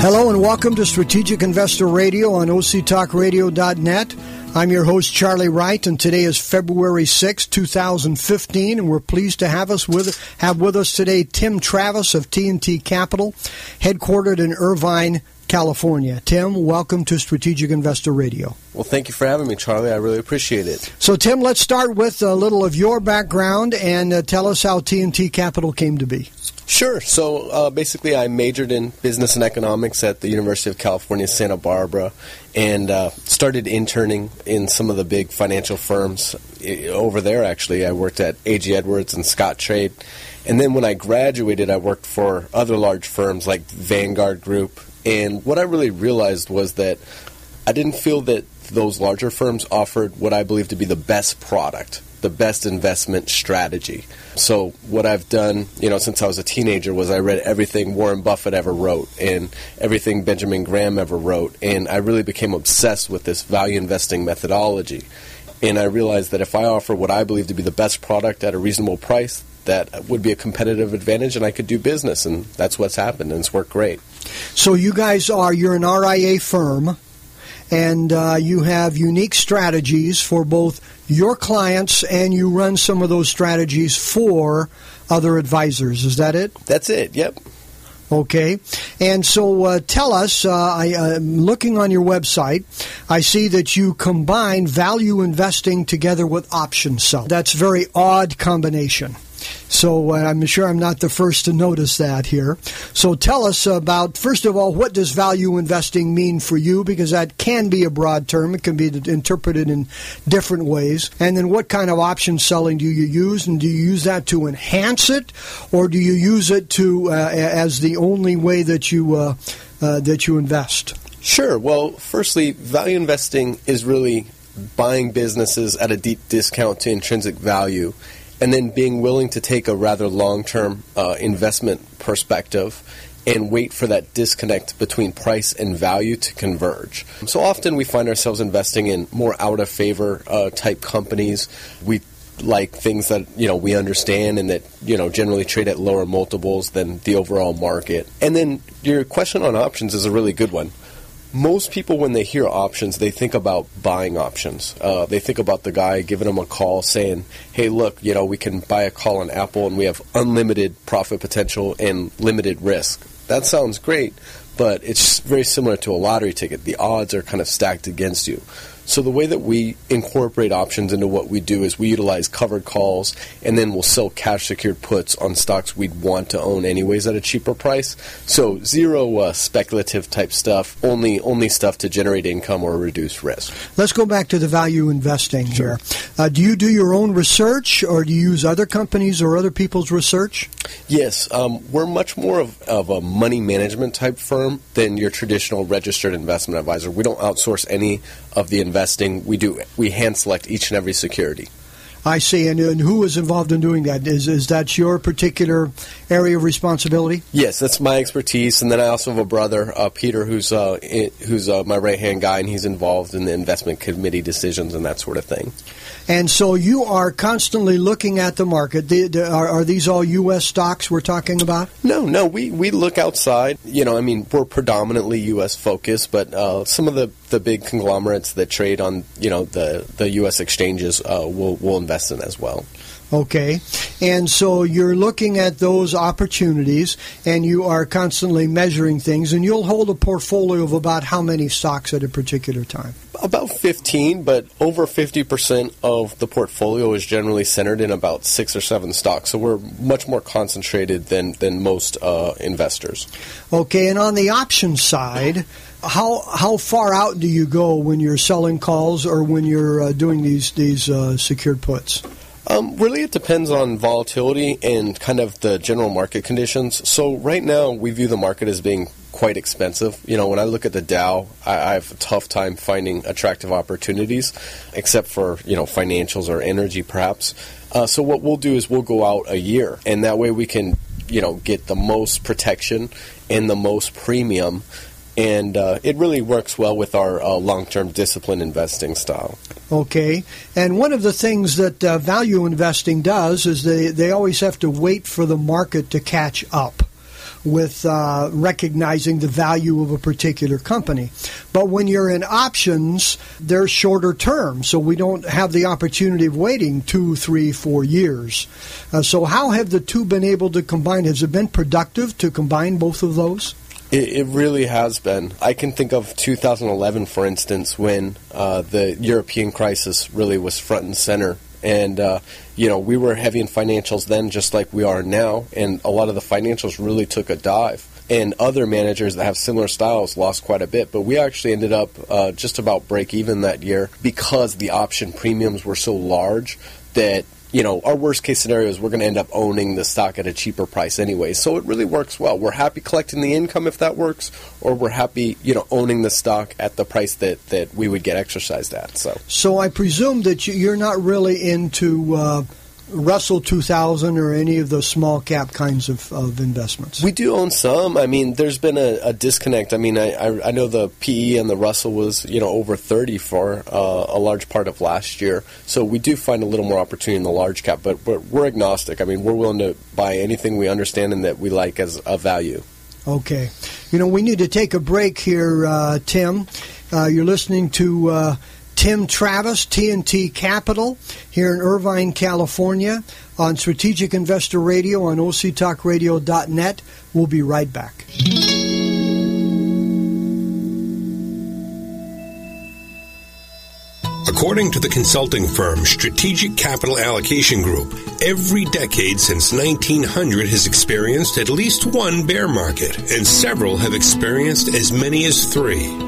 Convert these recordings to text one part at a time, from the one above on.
Hello and welcome to Strategic Investor Radio on OCTalkRadio.net. I'm your host Charlie Wright, and today is February 6, 2015, and we're pleased to have us with have with us today Tim Travis of TNT Capital, headquartered in Irvine, California. Tim, welcome to Strategic Investor Radio. Well, thank you for having me, Charlie. I really appreciate it. So, Tim, let's start with a little of your background and uh, tell us how TNT Capital came to be. Sure. So uh, basically, I majored in business and economics at the University of California, Santa Barbara, and uh, started interning in some of the big financial firms over there. Actually, I worked at AG Edwards and Scottrade. and then when I graduated, I worked for other large firms like Vanguard Group. And what I really realized was that I didn't feel that those larger firms offered what I believe to be the best product the best investment strategy. So what I've done, you know, since I was a teenager was I read everything Warren Buffett ever wrote and everything Benjamin Graham ever wrote and I really became obsessed with this value investing methodology. And I realized that if I offer what I believe to be the best product at a reasonable price, that would be a competitive advantage and I could do business and that's what's happened and it's worked great. So you guys are you're an RIA firm and uh, you have unique strategies for both your clients and you run some of those strategies for other advisors. Is that it? That's it, yep. Okay. And so uh, tell us, uh, I, uh, looking on your website, I see that you combine value investing together with option sell. That's a very odd combination. So uh, I'm sure I'm not the first to notice that here. So tell us about, first of all, what does value investing mean for you? Because that can be a broad term. It can be interpreted in different ways. And then what kind of option selling do you use? And do you use that to enhance it? Or do you use it to uh, as the only way that you, uh, uh that you invest? Sure. Well, firstly, value investing is really buying businesses at a deep discount to intrinsic value and then being willing to take a rather long term uh, investment perspective and wait for that disconnect between price and value to converge. So often we find ourselves investing in more out of favor uh, type companies. We like things that you know we understand and that you know generally trade at lower multiples than the overall market. And then your question on options is a really good one most people, when they hear options, they think about buying options. Uh, they think about the guy giving them a call saying, hey, look, you know, we can buy a call on Apple and we have unlimited profit potential and limited risk. That sounds great, but it's very similar to a lottery ticket. The odds are kind of stacked against you. So the way that we incorporate options into what we do is we utilize covered calls and then we'll sell cash secured puts on stocks we'd want to own anyways at a cheaper price. So zero uh, speculative type stuff, only only stuff to generate income or reduce risk. Let's go back to the value investing sure. here. Uh, do you do your own research or do you use other companies or other people's research? Yes, um, we're much more of, of a money management type firm than your traditional registered investment advisor. We don't outsource any of the investing. We do we hand select each and every security. I see. And, and, who is involved in doing that? Is is that your particular area of responsibility? Yes, that's my expertise. And then I also have a brother, uh, Peter, who's uh, who's uh, my right hand guy, and he's involved in the investment committee decisions and that sort of thing. And so you are constantly looking at the market. The, the, are, are, these all U.S. stocks we're talking about? No, no. We, we look outside. You know, I mean, we're predominantly U.S. focused, but uh, some of the, the big conglomerates that trade on, you know, the, the U.S. exchanges uh, will will invest in as well. Okay. And so you're looking at those opportunities and you are constantly measuring things, and you'll hold a portfolio of about how many stocks at a particular time? About 15, but over 50% of the portfolio is generally centered in about six or seven stocks. So we're much more concentrated than, than most uh, investors. Okay, and on the option side, how how far out do you go when you're selling calls or when you're uh, doing these these uh, secured puts? Um, really, it depends on volatility and kind of the general market conditions. So right now, we view the market as being quite expensive. You know, when I look at the Dow, I, I have a tough time finding attractive opportunities, except for you know financials or energy, perhaps. Uh, so what we'll do is we'll go out a year, and that way we can you know get the most protection and the most premium and uh, it really works well with our uh, long-term discipline investing style. Okay, and one of the things that uh, value investing does is they, they always have to wait for the market to catch up with uh, recognizing the value of a particular company. But when you're in options, they're shorter term, so we don't have the opportunity of waiting two, three, four years. Uh, so, how have the two been able to combine? Has it been productive to combine both of those? It, it, really has been. I can think of 2011, for instance, when uh, the European crisis really was front and center. And, uh, you know, we were heavy in financials then, just like we are now. And a lot of the financials really took a dive. And other managers that have similar styles lost quite a bit. But we actually ended up uh, just about break even that year because the option premiums were so large that you know, our worst case scenario is we're going to end up owning the stock at a cheaper price anyway. So it really works well. We're happy collecting the income if that works, or we're happy, you know, owning the stock at the price that, that we would get exercised at. So, so I presume that you're not really into uh, Russell 2000 or any of those small cap kinds of, of investments? We do own some. I mean, there's been a, a disconnect. I mean, I, I, I, know the PE and the Russell was you know over 30 for uh, a large part of last year. So we do find a little more opportunity in the large cap, but we're, we're agnostic. I mean, we're willing to buy anything we understand and that we like as a value. Okay. You know, we need to take a break here, uh, Tim. Uh, you're listening to uh, Tim Travis, TNT Capital, here in Irvine, California, on Strategic Investor Radio on OCTalkRadio.net. We'll be right back. According to the consulting firm Strategic Capital Allocation Group, every decade since 1900 has experienced at least one bear market, and several have experienced as many as three.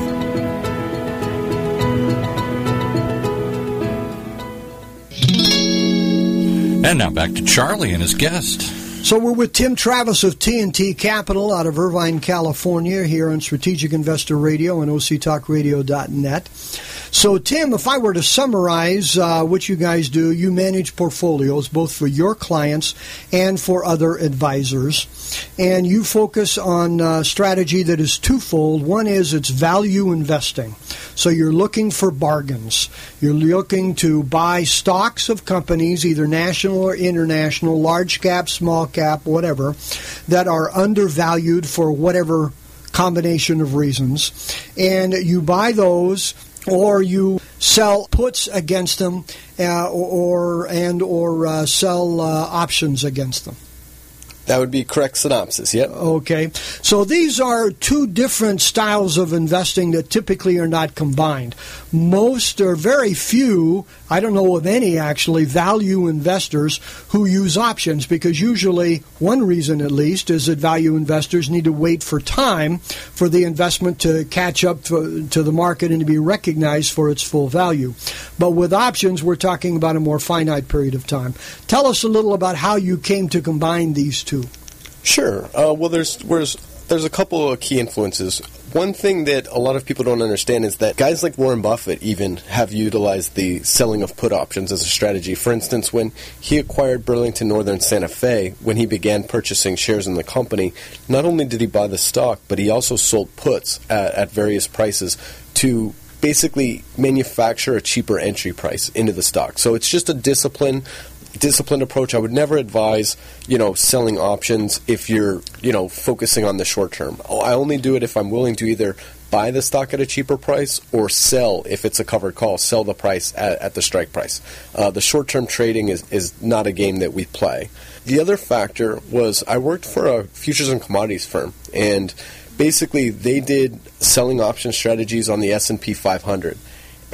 And now back to Charlie and his guest. So we're with Tim Travis of TNT Capital out of Irvine, California, here on Strategic Investor Radio and OCTalkRadio.net. So, Tim, if I were to summarize uh, what you guys do, you manage portfolios both for your clients and for other advisors. And you focus on a strategy that is twofold. One is it's value investing. So, you're looking for bargains. You're looking to buy stocks of companies, either national or international, large cap, small cap, whatever, that are undervalued for whatever combination of reasons. And you buy those or you sell puts against them, uh, or, and or uh, sell uh, options against them. That would be correct synopsis, yep. Okay. So these are two different styles of investing that typically are not combined. Most or very few, I don't know of any actually, value investors who use options because usually, one reason at least, is that value investors need to wait for time for the investment to catch up to, to the market and to be recognized for its full value. But with options, we're talking about a more finite period of time. Tell us a little about how you came to combine these two. Sure. Uh, well, there's, there's there's a couple of key influences. One thing that a lot of people don't understand is that guys like Warren Buffett even have utilized the selling of put options as a strategy. For instance, when he acquired Burlington Northern Santa Fe, when he began purchasing shares in the company, not only did he buy the stock, but he also sold puts at, at various prices to basically manufacture a cheaper entry price into the stock. So it's just a discipline disciplined approach. I would never advise, you know, selling options if you're, you know, focusing on the short term. I only do it if I'm willing to either buy the stock at a cheaper price or sell if it's a covered call, sell the price at, at the strike price. Uh, the short term trading is, is not a game that we play. The other factor was I worked for a futures and commodities firm, and basically they did selling option strategies on the S&P 500.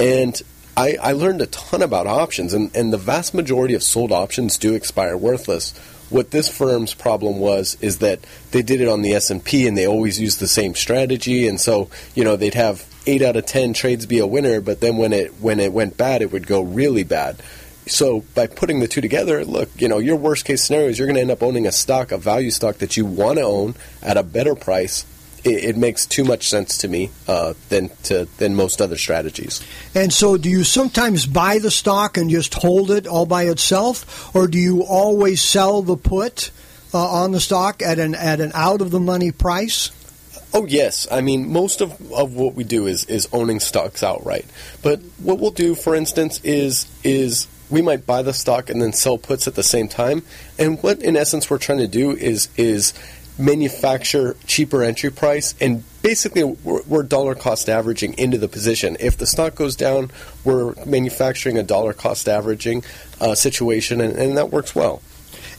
And I, I learned a ton about options, and, and the vast majority of sold options do expire worthless. What this firm's problem was is that they did it on the S&P and they always used the same strategy and so, you know, they'd have 8 out of 10 trades be a winner, but then when it when it went bad, it would go really bad. So by putting the two together, look, you know, your worst case scenario is you're going to end up owning a stock, a value stock that you want to own at a better price it, it makes too much sense to me uh, than to than most other strategies. And so, do you sometimes buy the stock and just hold it all by itself, or do you always sell the put uh, on the stock at an at an out of the money price? Oh yes, I mean most of, of what we do is is owning stocks outright. But what we'll do, for instance, is is we might buy the stock and then sell puts at the same time. And what in essence we're trying to do is is manufacture cheaper entry price and basically we're, we're, dollar cost averaging into the position. If the stock goes down we're manufacturing a dollar cost averaging uh, situation and, and that works well.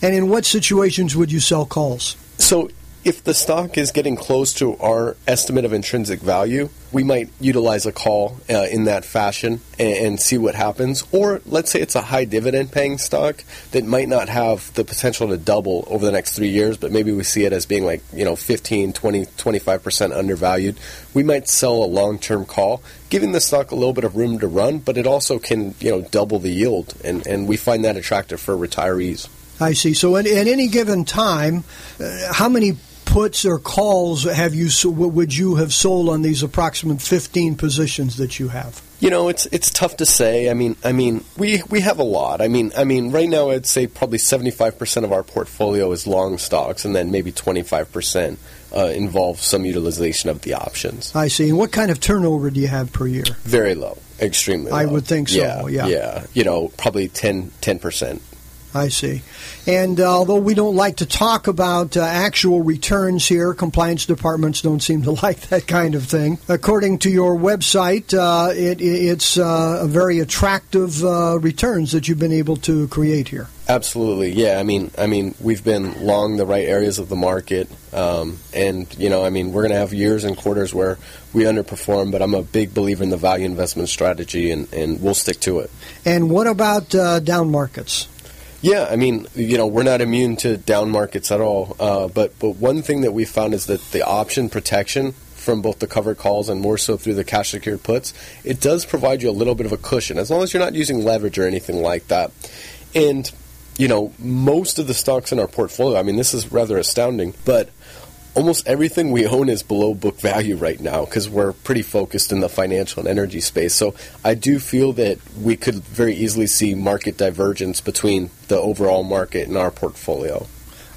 And in what situations would you sell calls? So if the stock is getting close to our estimate of intrinsic value, we might utilize a call uh, in that fashion and, and, see what happens. Or let's say it's a high dividend paying stock that might not have the potential to double over the next three years, but maybe we see it as being like, you know, 15, 20, 25% undervalued. We might sell a long term call, giving the stock a little bit of room to run, but it also can, you know, double the yield. And, and we find that attractive for retirees. I see. So at, at any given time, uh, how many puts or calls have you would you have sold on these approximate 15 positions that you have? You know, it's it's tough to say. I mean, I mean, we we have a lot. I mean, I mean, right now I'd say probably 75% of our portfolio is long stocks and then maybe 25% uh, involves some utilization of the options. I see. And what kind of turnover do you have per year? Very low. Extremely low. I would think so. Yeah. Yeah. yeah. You know, probably 10 10%. I see. And uh, although we don't like to talk about uh, actual returns here, compliance departments don't seem to like that kind of thing. According to your website, uh, it, it's uh, a very attractive uh, returns that you've been able to create here. Absolutely, yeah. I mean, I mean, we've been long the right areas of the market, um, and you know, I mean, we're going to have years and quarters where we underperform, but I'm a big believer in the value investment strategy, and, and we'll stick to it. And what about uh, down markets? Yeah, I mean, you know, we're not immune to down markets at all. Uh, but but one thing that we found is that the option protection from both the covered calls and more so through the cash secured puts, it does provide you a little bit of a cushion as long as you're not using leverage or anything like that. And you know, most of the stocks in our portfolio, I mean, this is rather astounding, but almost everything we own is below book value right now because we're pretty focused in the financial and energy space. So I do feel that we could very easily see market divergence between the overall market and our portfolio.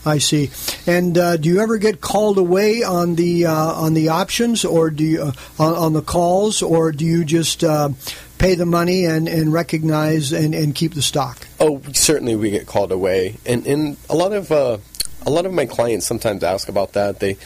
I see. And uh, do you ever get called away on the uh, on the options, or do you uh, on, on, the calls, or do you just uh, pay the money and, and recognize and, and keep the stock? Oh, certainly we get called away, and and a lot of uh, a lot of my clients sometimes ask about that. They,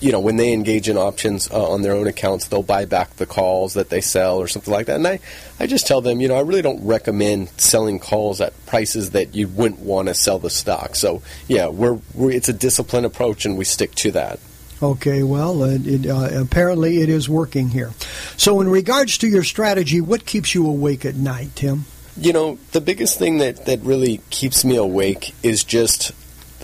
you know, when they engage in options uh, on their own accounts, they'll buy back the calls that they sell or something like that. And I, I just tell them, you know, I really don't recommend selling calls at prices that you wouldn't want to sell the stock. So, yeah, we're, we're it's a disciplined approach, and we stick to that. Okay, well, it, it, uh, apparently it is working here. So, in regards to your strategy, what keeps you awake at night, Tim? You know, the biggest thing that, that really keeps me awake is just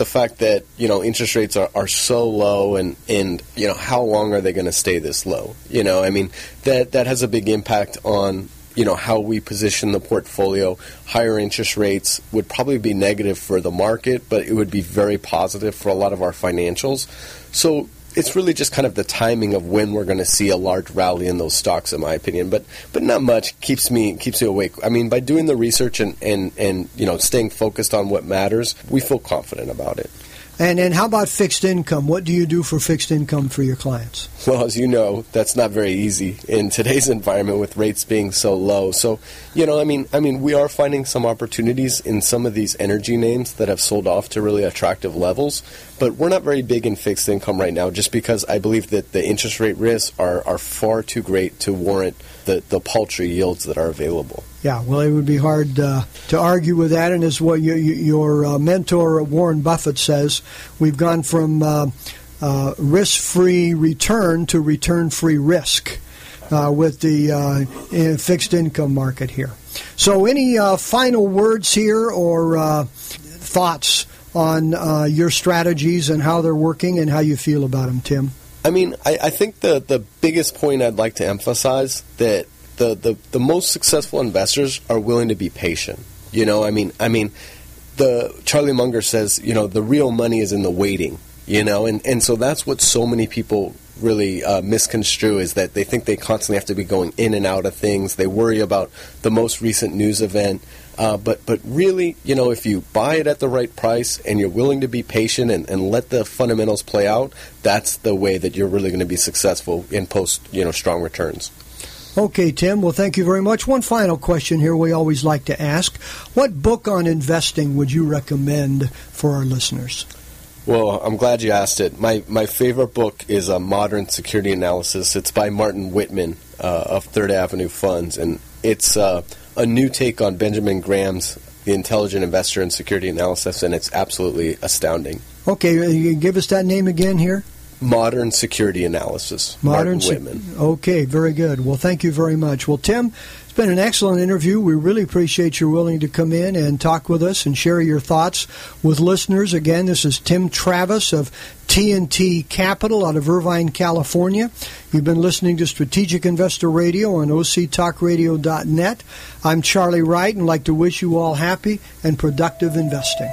the fact that you know interest rates are, are so low and and you know how long are they going to stay this low? You know i mean that that has a big impact on you know how we position the portfolio. Higher interest rates would probably be negative for the market but it would be very positive for a lot of our financials. So it's really just kind of the timing of when we're going to see a large rally in those stocks, in my opinion. But but not much keeps me keeps me awake. I mean, by doing the research and and and you know staying focused on what matters, we feel confident about it. And then how about fixed income? What do you do for fixed income for your clients? Well, as you know, that's not very easy in today's environment with rates being so low. So, you know, I mean, I mean, we are finding some opportunities in some of these energy names that have sold off to really attractive levels. But we're not very big in fixed income right now, just because I believe that the interest rate risks are, are far too great to warrant the, the paltry yields that are available. Yeah, well, it would be hard uh, to argue with that. And as what you, you, your uh, mentor Warren Buffett says, we've gone from uh, uh risk-free return to return-free risk uh, with the uh, fixed income market here. So, any final words here or thoughts on your strategies and how they're working and how you feel about them, Tim? I mean, I, I think the the biggest point I'd like to emphasize that the, the, the most successful investors are willing to be patient. You know, I mean, I mean, the Charlie Munger says, you know, the real money is in the waiting. You know, and, and so that's what so many people really uh, misconstrue is that they think they constantly have to be going in and out of things. They worry about the most recent news event. Uh, but but really, you know, if you buy it at the right price and you're willing to be patient and, and let the fundamentals play out, that's the way that you're really going to be successful in post you know strong returns. Okay, Tim. Well, thank you very much. One final question here we always like to ask. What book on investing would you recommend for our listeners? Well, I'm glad you asked it. My, my favorite book is a Modern Security Analysis. It's by Martin Whitman uh, of Third Avenue Funds, and it's uh, a new take on Benjamin Graham's The Intelligent Investor and Security Analysis, and it's absolutely astounding. Okay, give us that name again here. Modern Security Analysis. Martin Whitman. Okay, very good. Well, thank you very much. Well, Tim, it's been an excellent interview. We really appreciate your willing to come in and talk with us and share your thoughts with listeners. Again, this is Tim Travis of TNT Capital out of Irvine, California. You've been listening to Strategic Investor Radio on OCTalkRadio.net. I'm Charlie Wright and like to wish you all happy and productive investing.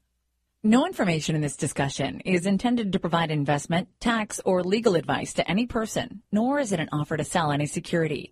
No information in this discussion is intended to provide investment, tax, or legal advice to any person, nor is it an offer to sell any security.